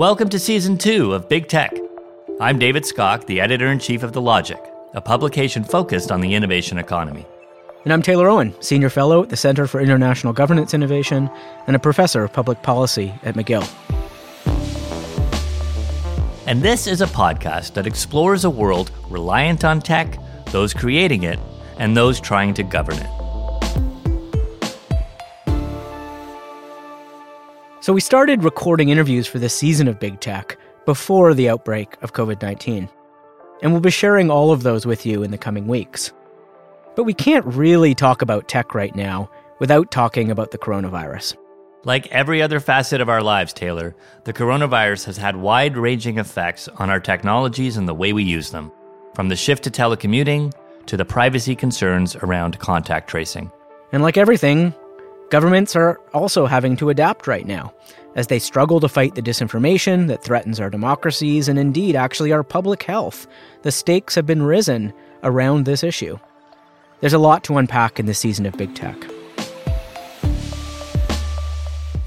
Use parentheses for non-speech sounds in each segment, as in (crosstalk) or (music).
Welcome to season two of Big Tech. I'm David Skok, the editor in chief of The Logic, a publication focused on the innovation economy. And I'm Taylor Owen, Senior Fellow at the Center for International Governance Innovation and a Professor of Public Policy at McGill. And this is a podcast that explores a world reliant on tech, those creating it, and those trying to govern it. So, we started recording interviews for this season of Big Tech before the outbreak of COVID 19. And we'll be sharing all of those with you in the coming weeks. But we can't really talk about tech right now without talking about the coronavirus. Like every other facet of our lives, Taylor, the coronavirus has had wide ranging effects on our technologies and the way we use them, from the shift to telecommuting to the privacy concerns around contact tracing. And like everything, governments are also having to adapt right now as they struggle to fight the disinformation that threatens our democracies and indeed actually our public health. The stakes have been risen around this issue. There's a lot to unpack in this season of Big Tech.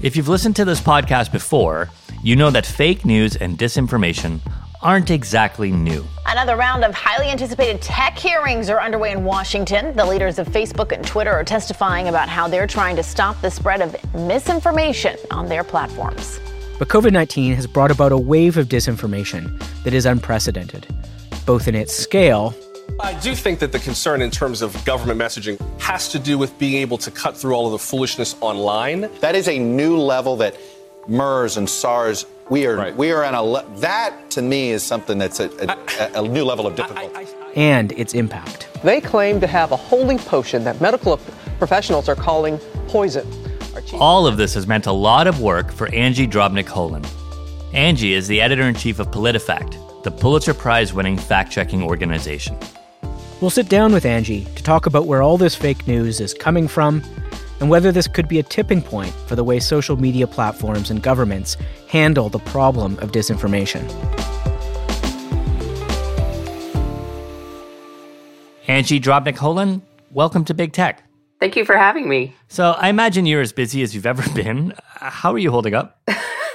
If you've listened to this podcast before, you know that fake news and disinformation aren't exactly new. Another round of highly anticipated tech hearings are underway in Washington. The leaders of Facebook and Twitter are testifying about how they're trying to stop the spread of misinformation on their platforms. But COVID 19 has brought about a wave of disinformation that is unprecedented, both in its scale I do think that the concern in terms of government messaging has to do with being able to cut through all of the foolishness online. That is a new level that MERS and SARS we are right. we are on a le- that to me is something that's a, a, a new level of difficulty. I, I, I, and its impact. They claim to have a holy potion that medical professionals are calling poison. All of this has meant a lot of work for Angie Drobnik Holan. Angie is the editor in chief of PolitiFact, the Pulitzer Prize winning fact checking organization. We'll sit down with Angie to talk about where all this fake news is coming from and whether this could be a tipping point for the way social media platforms and governments handle the problem of disinformation. Angie Drobnik Holan, welcome to Big Tech. Thank you for having me. So, I imagine you're as busy as you've ever been. How are you holding up?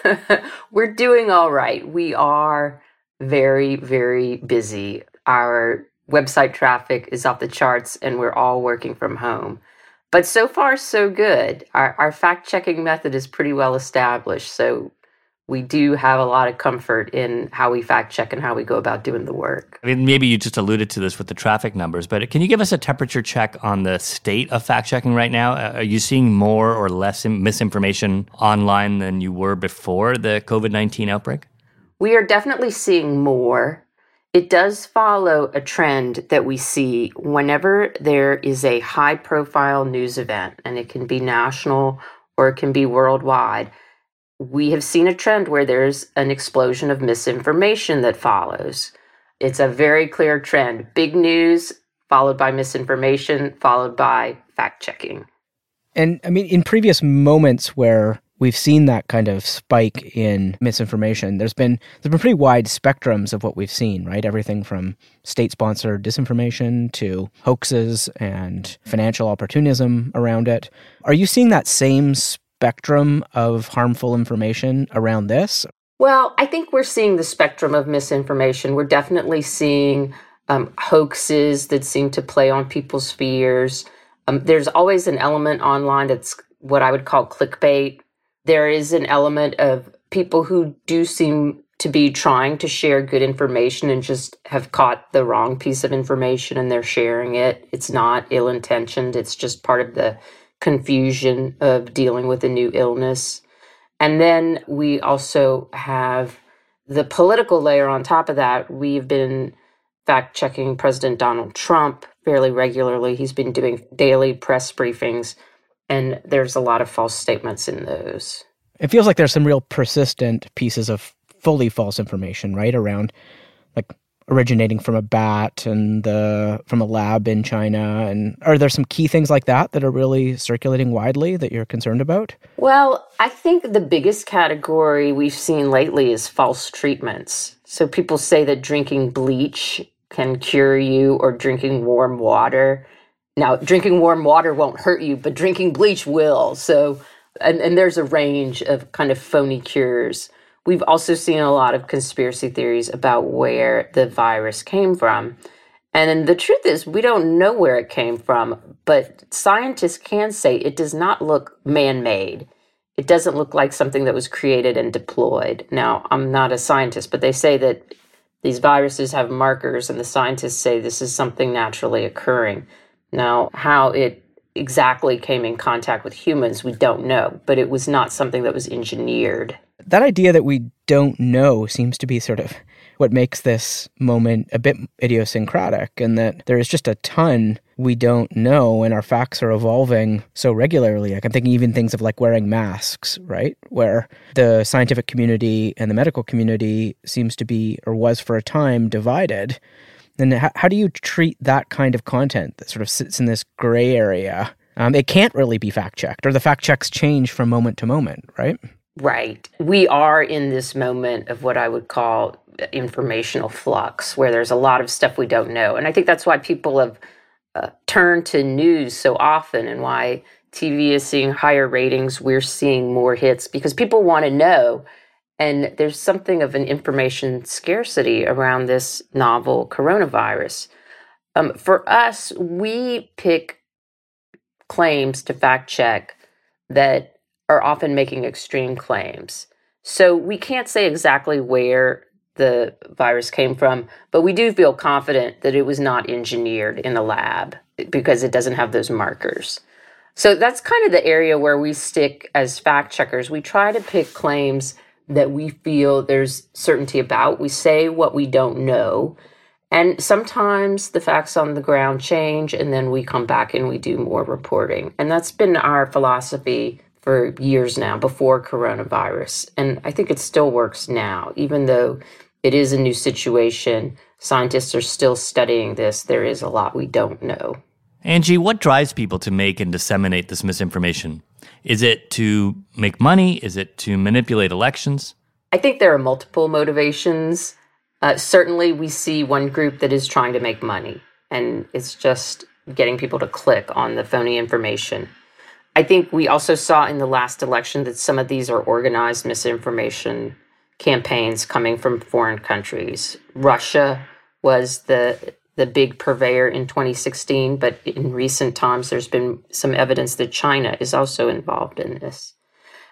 (laughs) We're doing all right. We are very, very busy. Our website traffic is off the charts and we're all working from home. But so far, so good. Our, our fact checking method is pretty well established. So we do have a lot of comfort in how we fact check and how we go about doing the work. I mean, maybe you just alluded to this with the traffic numbers, but can you give us a temperature check on the state of fact checking right now? Uh, are you seeing more or less misinformation online than you were before the COVID 19 outbreak? We are definitely seeing more. It does follow a trend that we see whenever there is a high profile news event, and it can be national or it can be worldwide. We have seen a trend where there's an explosion of misinformation that follows. It's a very clear trend big news, followed by misinformation, followed by fact checking. And I mean, in previous moments where we've seen that kind of spike in misinformation. There's been there's been pretty wide spectrums of what we've seen, right? Everything from state-sponsored disinformation to hoaxes and financial opportunism around it. Are you seeing that same spectrum of harmful information around this? Well, I think we're seeing the spectrum of misinformation. We're definitely seeing um, hoaxes that seem to play on people's fears. Um, there's always an element online that's what I would call clickbait, there is an element of people who do seem to be trying to share good information and just have caught the wrong piece of information and they're sharing it. It's not ill intentioned, it's just part of the confusion of dealing with a new illness. And then we also have the political layer on top of that. We've been fact checking President Donald Trump fairly regularly. He's been doing daily press briefings and there's a lot of false statements in those. It feels like there's some real persistent pieces of fully false information, right? Around like originating from a bat and the from a lab in China and are there some key things like that that are really circulating widely that you're concerned about? Well, I think the biggest category we've seen lately is false treatments. So people say that drinking bleach can cure you or drinking warm water now, drinking warm water won't hurt you, but drinking bleach will. So, and, and there's a range of kind of phony cures. We've also seen a lot of conspiracy theories about where the virus came from. And the truth is, we don't know where it came from, but scientists can say it does not look man made. It doesn't look like something that was created and deployed. Now, I'm not a scientist, but they say that these viruses have markers, and the scientists say this is something naturally occurring. Now, how it exactly came in contact with humans, we don't know, but it was not something that was engineered. That idea that we don't know seems to be sort of what makes this moment a bit idiosyncratic, and that there is just a ton we don't know, and our facts are evolving so regularly. Like I'm thinking even things of like wearing masks, right? Where the scientific community and the medical community seems to be, or was for a time, divided. And how, how do you treat that kind of content that sort of sits in this gray area? Um, it can't really be fact checked, or the fact checks change from moment to moment, right? Right. We are in this moment of what I would call informational flux where there's a lot of stuff we don't know. And I think that's why people have uh, turned to news so often and why TV is seeing higher ratings. We're seeing more hits because people want to know. And there's something of an information scarcity around this novel coronavirus. Um, for us, we pick claims to fact check that are often making extreme claims. So we can't say exactly where the virus came from, but we do feel confident that it was not engineered in a lab because it doesn't have those markers. So that's kind of the area where we stick as fact checkers. We try to pick claims that we feel there's certainty about. We say what we don't know. And sometimes the facts on the ground change, and then we come back and we do more reporting. And that's been our philosophy for years now, before coronavirus. And I think it still works now, even though it is a new situation. Scientists are still studying this. There is a lot we don't know. Angie, what drives people to make and disseminate this misinformation? Is it to make money? Is it to manipulate elections? I think there are multiple motivations. Uh, certainly, we see one group that is trying to make money, and it's just getting people to click on the phony information. I think we also saw in the last election that some of these are organized misinformation campaigns coming from foreign countries. Russia was the the big purveyor in 2016, but in recent times there's been some evidence that China is also involved in this.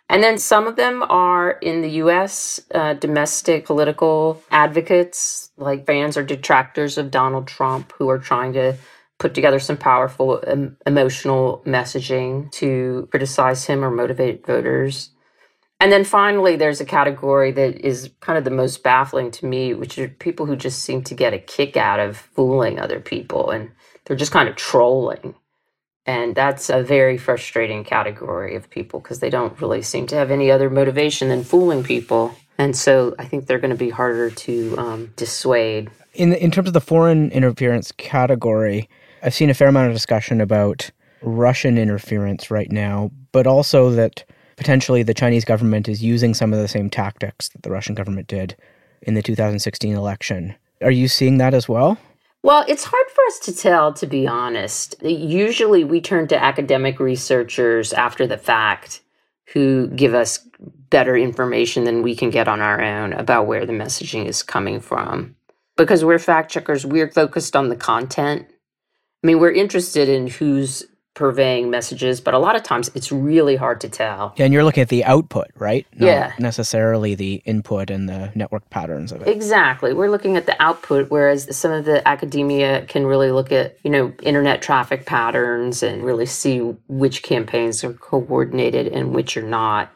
And then some of them are in the US, uh, domestic political advocates, like fans or detractors of Donald Trump, who are trying to put together some powerful um, emotional messaging to criticize him or motivate voters. And then finally, there's a category that is kind of the most baffling to me, which are people who just seem to get a kick out of fooling other people and they're just kind of trolling. And that's a very frustrating category of people because they don't really seem to have any other motivation than fooling people. And so I think they're going to be harder to um, dissuade. In, in terms of the foreign interference category, I've seen a fair amount of discussion about Russian interference right now, but also that potentially the Chinese government is using some of the same tactics that the Russian government did in the 2016 election. Are you seeing that as well? Well, it's hard for us to tell, to be honest. Usually we turn to academic researchers after the fact who give us better information than we can get on our own about where the messaging is coming from. Because we're fact checkers, we're focused on the content. I mean, we're interested in who's purveying messages, but a lot of times it's really hard to tell. Yeah, and you're looking at the output, right? Not yeah. necessarily the input and the network patterns of it. Exactly. We're looking at the output, whereas some of the academia can really look at, you know, internet traffic patterns and really see which campaigns are coordinated and which are not.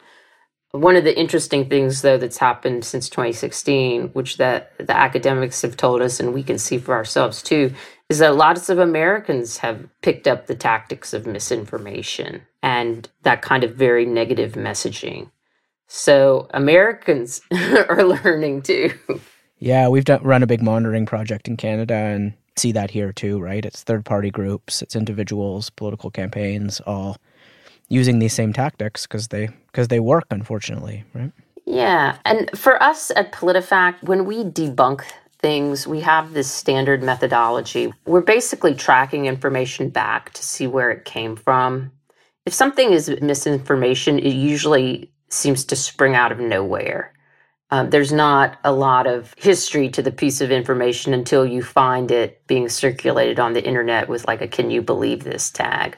One of the interesting things, though, that's happened since 2016, which that the academics have told us, and we can see for ourselves too, is that lots of Americans have picked up the tactics of misinformation and that kind of very negative messaging. So Americans (laughs) are learning too. Yeah, we've done, run a big monitoring project in Canada and see that here too, right? It's third party groups, it's individuals, political campaigns, all using these same tactics because they because they work unfortunately right? Yeah and for us at politifact when we debunk things we have this standard methodology. We're basically tracking information back to see where it came from. If something is misinformation it usually seems to spring out of nowhere. Um, there's not a lot of history to the piece of information until you find it being circulated on the internet with like a can you believe this? tag.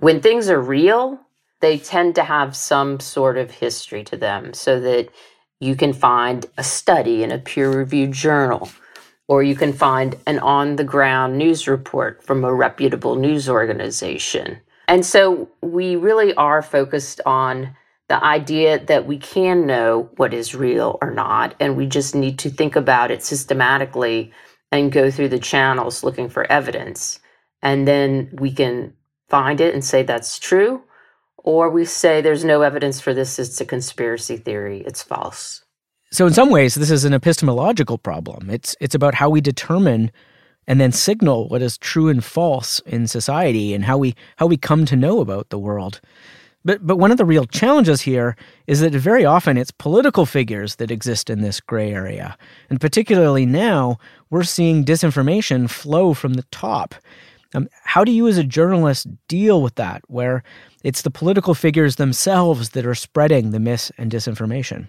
When things are real, they tend to have some sort of history to them so that you can find a study in a peer reviewed journal, or you can find an on the ground news report from a reputable news organization. And so we really are focused on the idea that we can know what is real or not, and we just need to think about it systematically and go through the channels looking for evidence. And then we can find it and say that's true, or we say there's no evidence for this, it's a conspiracy theory, it's false. So in some ways this is an epistemological problem. It's it's about how we determine and then signal what is true and false in society and how we how we come to know about the world. But but one of the real challenges here is that very often it's political figures that exist in this gray area. And particularly now, we're seeing disinformation flow from the top. Um, how do you as a journalist deal with that where it's the political figures themselves that are spreading the mis and disinformation?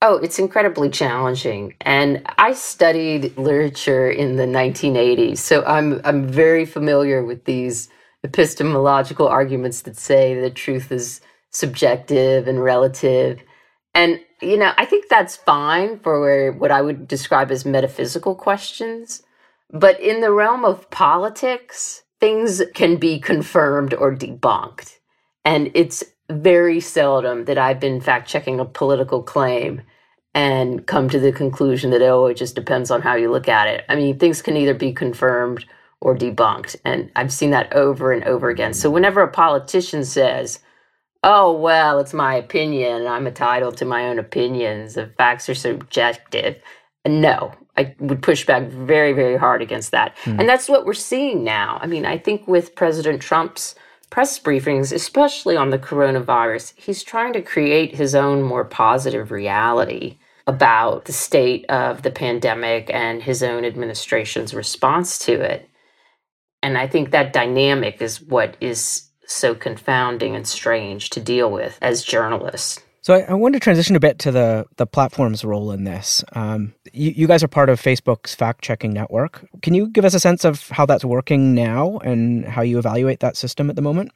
Oh, it's incredibly challenging. And I studied literature in the 1980s, so I'm I'm very familiar with these epistemological arguments that say the truth is subjective and relative. And, you know, I think that's fine for what I would describe as metaphysical questions. But in the realm of politics, things can be confirmed or debunked. And it's very seldom that I've been fact checking a political claim and come to the conclusion that, oh, it just depends on how you look at it. I mean, things can either be confirmed or debunked. And I've seen that over and over again. So whenever a politician says, oh, well, it's my opinion, I'm entitled to my own opinions, the facts are subjective, no, I would push back very, very hard against that. Mm. And that's what we're seeing now. I mean, I think with President Trump's press briefings, especially on the coronavirus, he's trying to create his own more positive reality about the state of the pandemic and his own administration's response to it. And I think that dynamic is what is so confounding and strange to deal with as journalists. So I, I want to transition a bit to the the platform's role in this. Um, you, you guys are part of Facebook's fact checking network. Can you give us a sense of how that's working now and how you evaluate that system at the moment?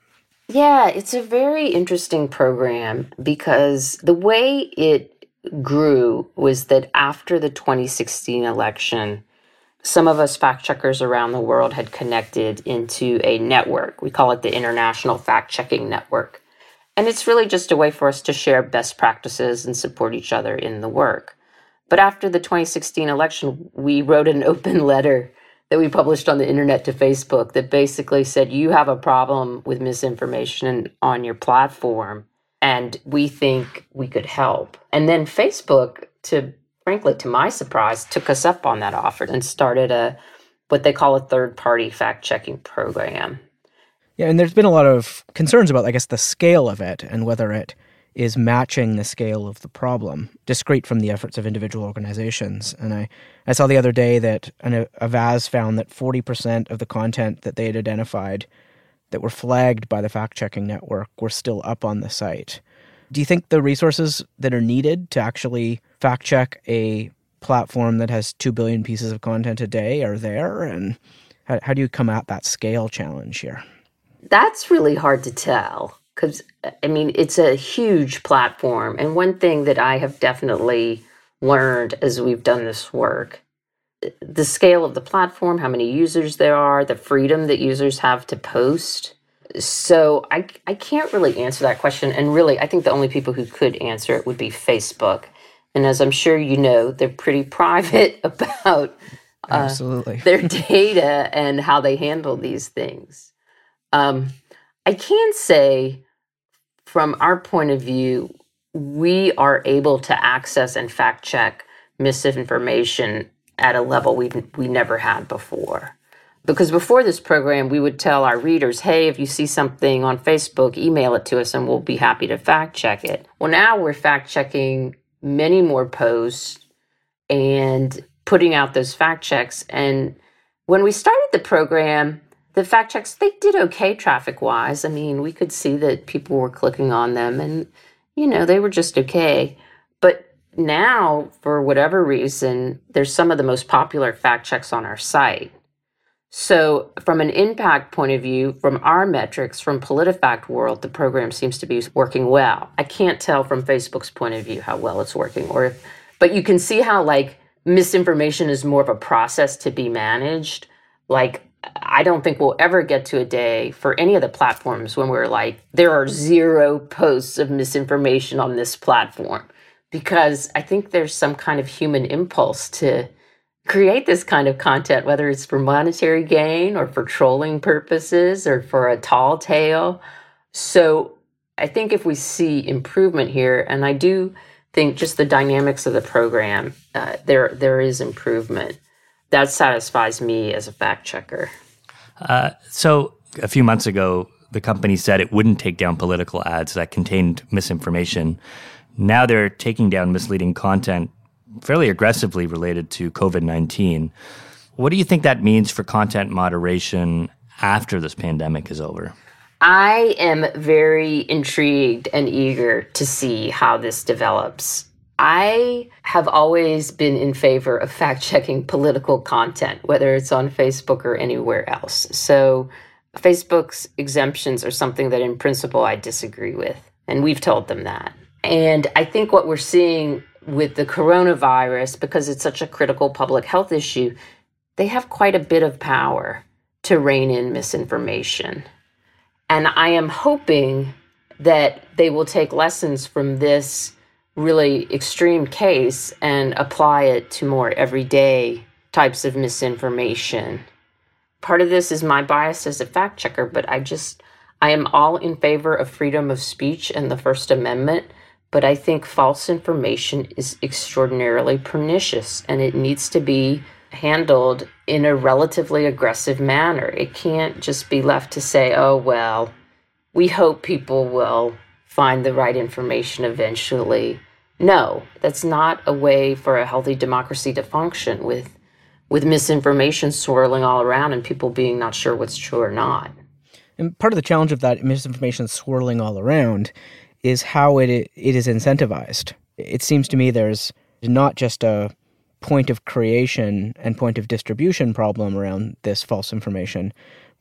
Yeah, it's a very interesting program because the way it grew was that after the 2016 election, some of us fact checkers around the world had connected into a network. We call it the International Fact Checking Network. And it's really just a way for us to share best practices and support each other in the work. But after the 2016 election, we wrote an (laughs) open letter that we published on the internet to Facebook that basically said, You have a problem with misinformation on your platform, and we think we could help. And then Facebook, to frankly, to my surprise, took us up on that offer and started a what they call a third party fact checking program. Yeah, and there's been a lot of concerns about, I guess, the scale of it and whether it is matching the scale of the problem, discrete from the efforts of individual organizations. And I, I saw the other day that an Avaaz found that 40% of the content that they had identified that were flagged by the fact checking network were still up on the site. Do you think the resources that are needed to actually fact check a platform that has 2 billion pieces of content a day are there? And how, how do you come at that scale challenge here? That's really hard to tell because, I mean, it's a huge platform. And one thing that I have definitely learned as we've done this work the scale of the platform, how many users there are, the freedom that users have to post. So I, I can't really answer that question. And really, I think the only people who could answer it would be Facebook. And as I'm sure you know, they're pretty (laughs) private about uh, absolutely their data and how they handle these things. Um, I can say, from our point of view, we are able to access and fact check misinformation at a level we we never had before. Because before this program, we would tell our readers, hey, if you see something on Facebook, email it to us and we'll be happy to fact check it. Well, now we're fact checking many more posts and putting out those fact checks. And when we started the program, the fact checks, they did okay traffic wise. I mean, we could see that people were clicking on them and, you know, they were just okay. But now, for whatever reason, there's some of the most popular fact checks on our site. So, from an impact point of view, from our metrics, from PolitiFact world, the program seems to be working well. I can't tell from Facebook's point of view how well it's working, or if, but you can see how like misinformation is more of a process to be managed. Like, I don't think we'll ever get to a day for any of the platforms when we're like, there are zero posts of misinformation on this platform, because I think there's some kind of human impulse to create this kind of content, whether it's for monetary gain or for trolling purposes or for a tall tale. So I think if we see improvement here, and I do think just the dynamics of the program, uh, there there is improvement. That satisfies me as a fact checker. Uh, so a few months ago, the company said it wouldn't take down political ads that contained misinformation. Now they're taking down misleading content fairly aggressively related to COVID 19. What do you think that means for content moderation after this pandemic is over? I am very intrigued and eager to see how this develops. I have always been in favor of fact checking (laughs) political content, whether it's on Facebook or anywhere else. So, Facebook's exemptions are something that, in principle, I disagree with. And we've told them that. And I think what we're seeing with the coronavirus, because it's such a critical public health issue, they have quite a bit of power to rein in misinformation. And I am hoping that they will take lessons from this really extreme case and apply it to more everyday types of misinformation. Part of this is my bias as a fact checker, but I just, I am all in favor of freedom of speech and the First Amendment but I think false information is extraordinarily pernicious and it needs to be handled in a relatively aggressive manner. It can't just be left to say, oh, well, we hope people will find the right information eventually. No, that's not a way for a healthy democracy to function with with misinformation swirling all around and people being not sure what's true or not. And part of the challenge of that misinformation swirling all around is how it it is incentivized. It seems to me there's not just a point of creation and point of distribution problem around this false information,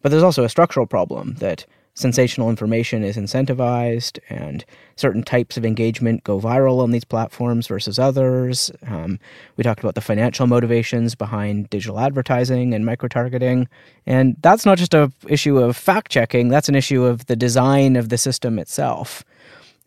but there's also a structural problem that sensational information is incentivized and certain types of engagement go viral on these platforms versus others. Um, we talked about the financial motivations behind digital advertising and micro targeting. And that's not just a issue of fact checking, that's an issue of the design of the system itself.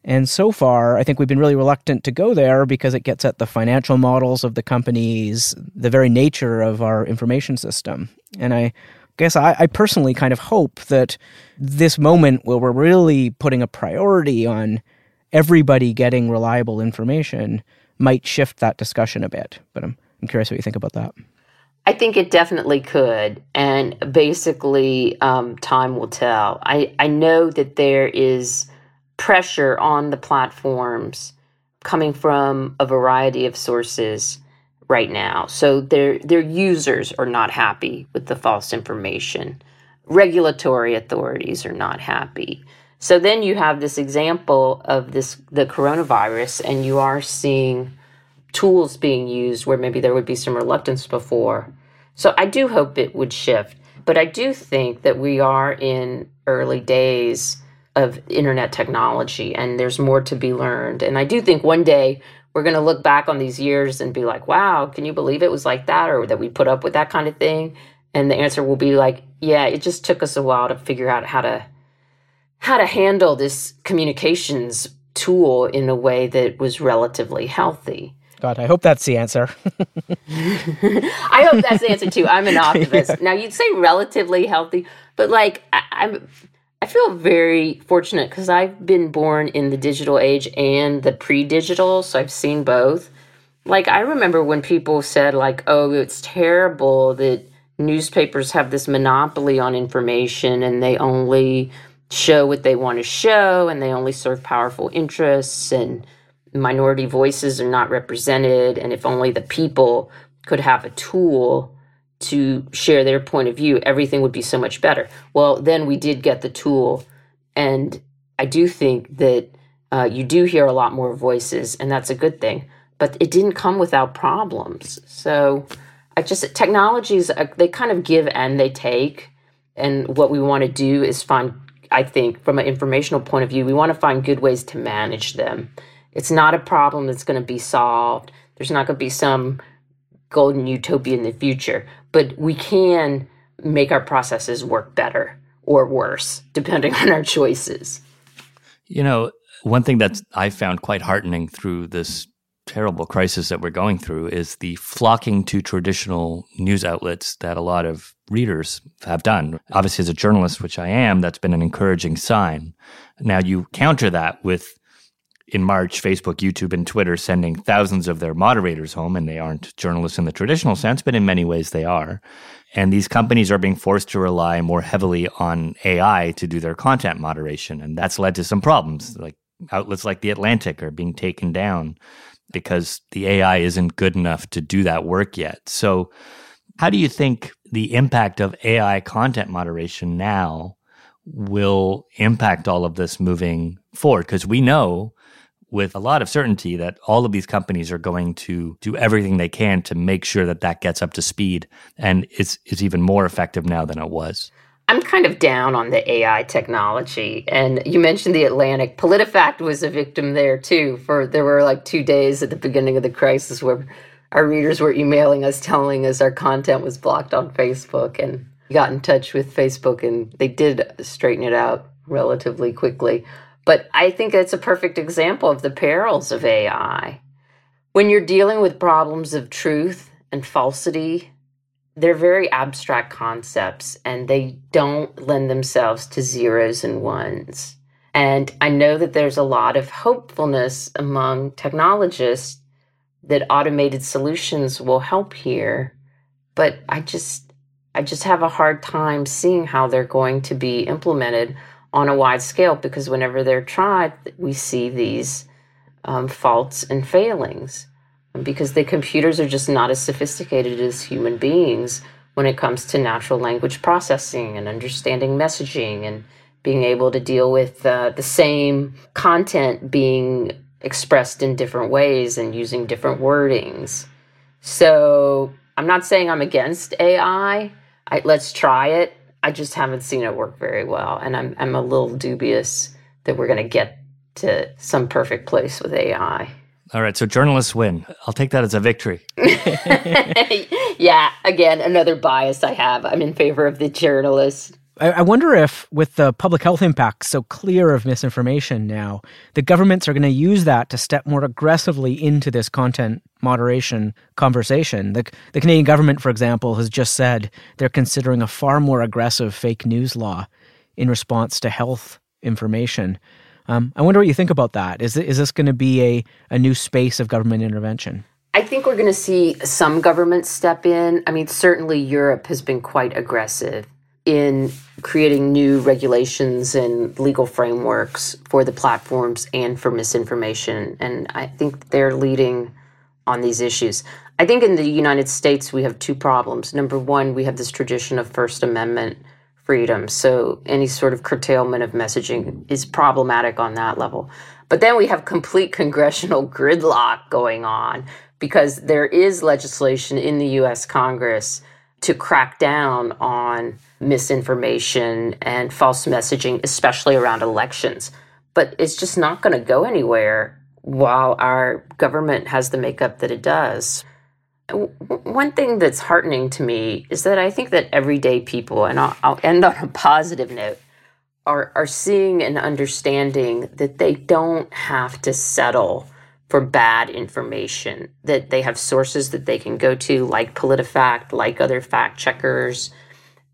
And so far, I think we've been really reluctant to go there because it gets at the financial models of the companies, the very nature of our information system. And I guess I, I, personally kind of hope that this moment where we're really putting a priority on everybody getting reliable information might shift that discussion a bit. But I'm, I'm curious what you think about that. I think it definitely could. And basically, um, time will tell. I, I know that there is pressure on the platforms coming from a variety of sources right now. So their their users are not happy with the false information. Regulatory authorities are not happy. So then you have this example of this the coronavirus and you are seeing tools being used where maybe there would be some reluctance before. So I do hope it would shift, but I do think that we are in early days of internet technology and there's more to be learned. And I do think one day we're going to look back on these years and be like, wow, can you believe it was like that or that we put up with that kind of thing? And the answer will be like, yeah, it just took us a while to figure out how to how to handle this communications tool in a way that was relatively healthy. God, I hope that's the answer. (laughs) I hope that's the answer too. I'm an (laughs) optimist. yeah. Now you'd say relatively healthy, but like I, am I feel very fortunate because I've been born in the digital age and the pre-digital, so I've seen both. Like I remember when people said like, "Oh, it's terrible that newspapers have this monopoly on information and they only show what they want to show and they only serve powerful interests and minority voices are not represented and if only the people could have a tool to share their point of view, everything would be so much better. Well, then we did get the tool. And I do think that uh, you do hear a lot more voices, and that's a good thing. but it didn't come without problems. So I just technologies uh, they kind of give and they take, and what we want to do is find. I think from an informational point of view, we want to find good ways to manage them. It's not a problem that's going to be solved. There's not going to be some golden utopia in the future, but we can make our processes work better or worse, depending (laughs) on our choices. You know, one thing that I found quite heartening through this terrible crisis that we're going through is the flocking to traditional news outlets that a lot of readers have done. Obviously, as a journalist, which I am, that's been an encouraging sign. Now, you counter that with in March, Facebook, YouTube, and Twitter sending thousands of their moderators home, and they aren't journalists in the traditional sense, but in many ways they are. And these companies are being forced to rely more heavily on AI to do their content moderation. And that's led to some problems. Like outlets like The Atlantic are being taken down because the AI isn't good enough to do that work yet. So, how do you think the impact of AI content moderation now will impact all of this moving forward? Because we know with a lot of certainty that all of these companies are going to do everything they can to make sure that that gets up to speed and it's, it's even more effective now than it was. I'm kind of down on the AI technology. And you mentioned the Atlantic. PolitiFact was a victim there too. For there were like two days at the beginning of the crisis where our readers were emailing us telling us our content was blocked on Facebook and got in touch with Facebook and they did straighten it out relatively quickly. But I think it's a perfect example of the perils of AI. When you're dealing with problems of truth and falsity, they're very abstract concepts and they don't lend themselves to zeros and ones. And I know that there's a lot of hopefulness among technologists that automated solutions will help here, but I just I just have a hard time seeing how they're going to be implemented on a wide scale because whenever they're tried, we see these um, faults and failings because the computers are just not as sophisticated as human beings when it comes to natural language processing and understanding messaging and being able to deal with uh, the same content being expressed in different ways and using different wordings. So I'm not saying I'm against AI. I, let's try it. I just haven't seen it work very well, and I'm I'm a little dubious that we're going to get to some perfect place with AI. All right, so journalists win. I'll take that as a victory. (laughs) (laughs) yeah, again, another bias I have. I'm in favor of the journalists. I, I wonder if, with the public health impacts so clear of misinformation now, the governments are going to use that to step more aggressively into this content moderation conversation. The, the Canadian government, for example, has just said they're considering a far more aggressive fake news law in response to health information. Um, I wonder what you think about that. Is, is this going to be a, a new space of government intervention? I think we're going to see some governments step in. I mean, certainly Europe has been quite aggressive in creating new regulations and legal frameworks for the platforms and for misinformation. And I think they're leading on these issues. I think in the United States, we have two problems. Number one, we have this tradition of First Amendment freedom. So any sort of curtailment of messaging is problematic on that level. But then we have complete congressional (laughs) gridlock going on because there is legislation in the US Congress to crack down on misinformation and false messaging, especially around elections. But it's just not going to go anywhere while our government has the makeup that it does. One thing that's heartening to me is that I think that everyday people, and I'll, I'll end on a positive note, are, are seeing and understanding that they don't have to settle for bad information, that they have sources that they can go to, like PolitiFact, like other fact checkers,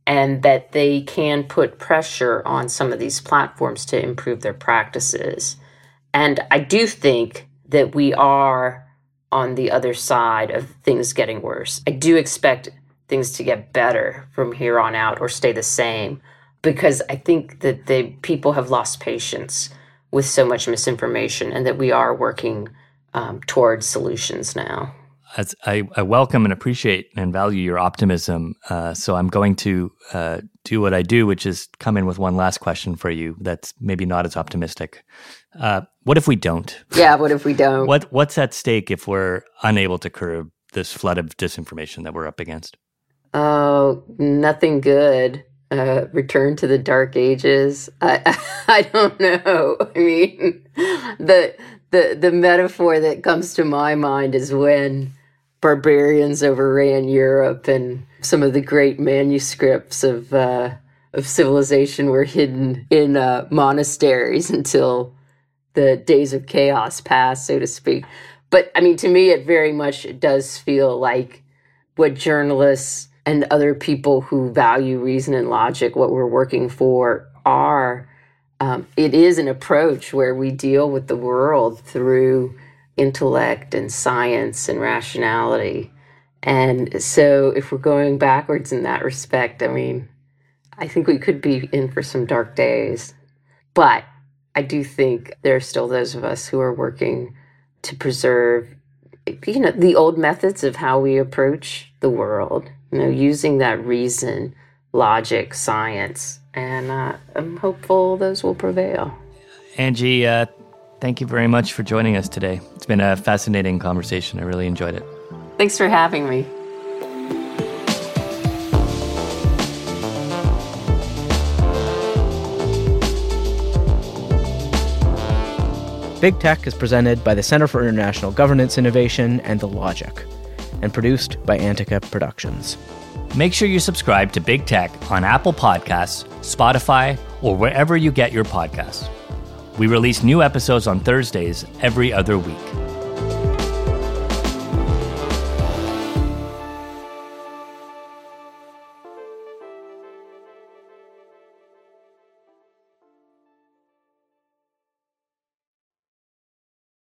and that they can put pressure on some of these platforms to improve their practices. And I do think that we are on the other side of things getting worse. I do expect things to get better from here on out or stay the same because I think that the people have lost patience with so much misinformation and that we are working um, towards solutions now. As I, I, welcome and appreciate and value your optimism. Uh, so I'm going to uh, do what I do, which is come in with one last question for you that's maybe not as optimistic. Uh, what if we don't? Yeah, what if we don't? What What's at stake if we're unable to curb this flood of disinformation that we're up against? Oh, nothing good. Uh, return to the dark ages. I (laughs) I don't know. I mean, (laughs) the the the metaphor that comes to my mind is when barbarians overran Europe and some of the great manuscripts of uh, of civilization were hidden in uh, monasteries until the days of chaos passed, so to speak. But I mean, to me, it very much does feel like what journalists and other people who value reason and logic, what we're working for, are. Um, it is an approach where we deal with the world through intellect and science and rationality. And so, if we're going backwards in that respect, I mean, I think we could be in for some dark days. But I do think there are still those of us who are working to preserve, you know, the old methods of how we approach the world, you know, using that reason, logic, science. And uh, I'm hopeful those will prevail. Angie, uh, thank you very much for joining us today. It's been a fascinating conversation. I really enjoyed it. Thanks for having me. Big Tech is presented by the Center for International Governance Innovation and The Logic, and produced by Antica Productions. Make sure you subscribe to Big Tech on Apple Podcasts, Spotify, or wherever you get your podcasts. We release new episodes on Thursdays every other week.